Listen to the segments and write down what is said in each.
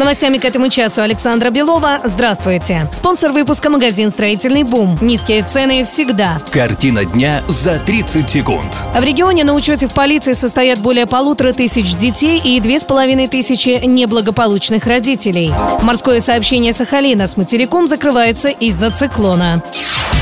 Новостями к этому часу Александра Белова. Здравствуйте. Спонсор выпуска магазин «Строительный бум». Низкие цены всегда. Картина дня за 30 секунд. В регионе на учете в полиции состоят более полутора тысяч детей и две с половиной тысячи неблагополучных родителей. Морское сообщение Сахалина с материком закрывается из-за циклона.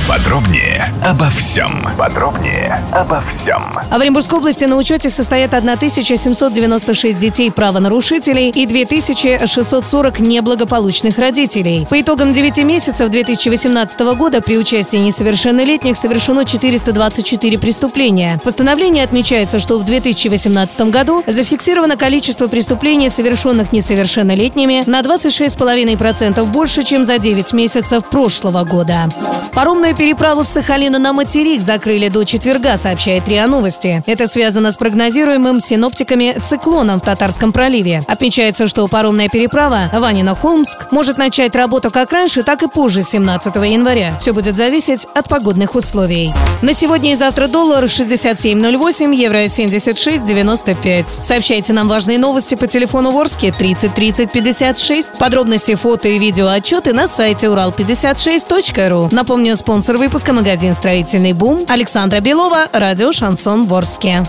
Подробнее обо всем. Подробнее обо всем. А в Оренбургской области на учете состоят 1796 детей правонарушителей и 2640 неблагополучных родителей. По итогам 9 месяцев 2018 года при участии несовершеннолетних совершено 424 преступления. В постановлении отмечается, что в 2018 году зафиксировано количество преступлений, совершенных несовершеннолетними, на 26,5% больше, чем за 9 месяцев прошлого года. Паромную переправу с Сахалина на материк закрыли до четверга, сообщает РИА Новости. Это связано с прогнозируемым синоптиками циклоном в Татарском проливе. Отмечается, что паромная переправа Ванина-Холмск может начать работу как раньше, так и позже 17 января. Все будет зависеть от погодных условий. На сегодня и завтра доллар 67.08, евро 76.95. Сообщайте нам важные новости по телефону Ворске 30 30 56. Подробности, фото и видео отчеты на сайте урал56.ру. Напомню, спонсор выпуска магазин «Строительный бум» Александра Белова, радио «Шансон Ворске».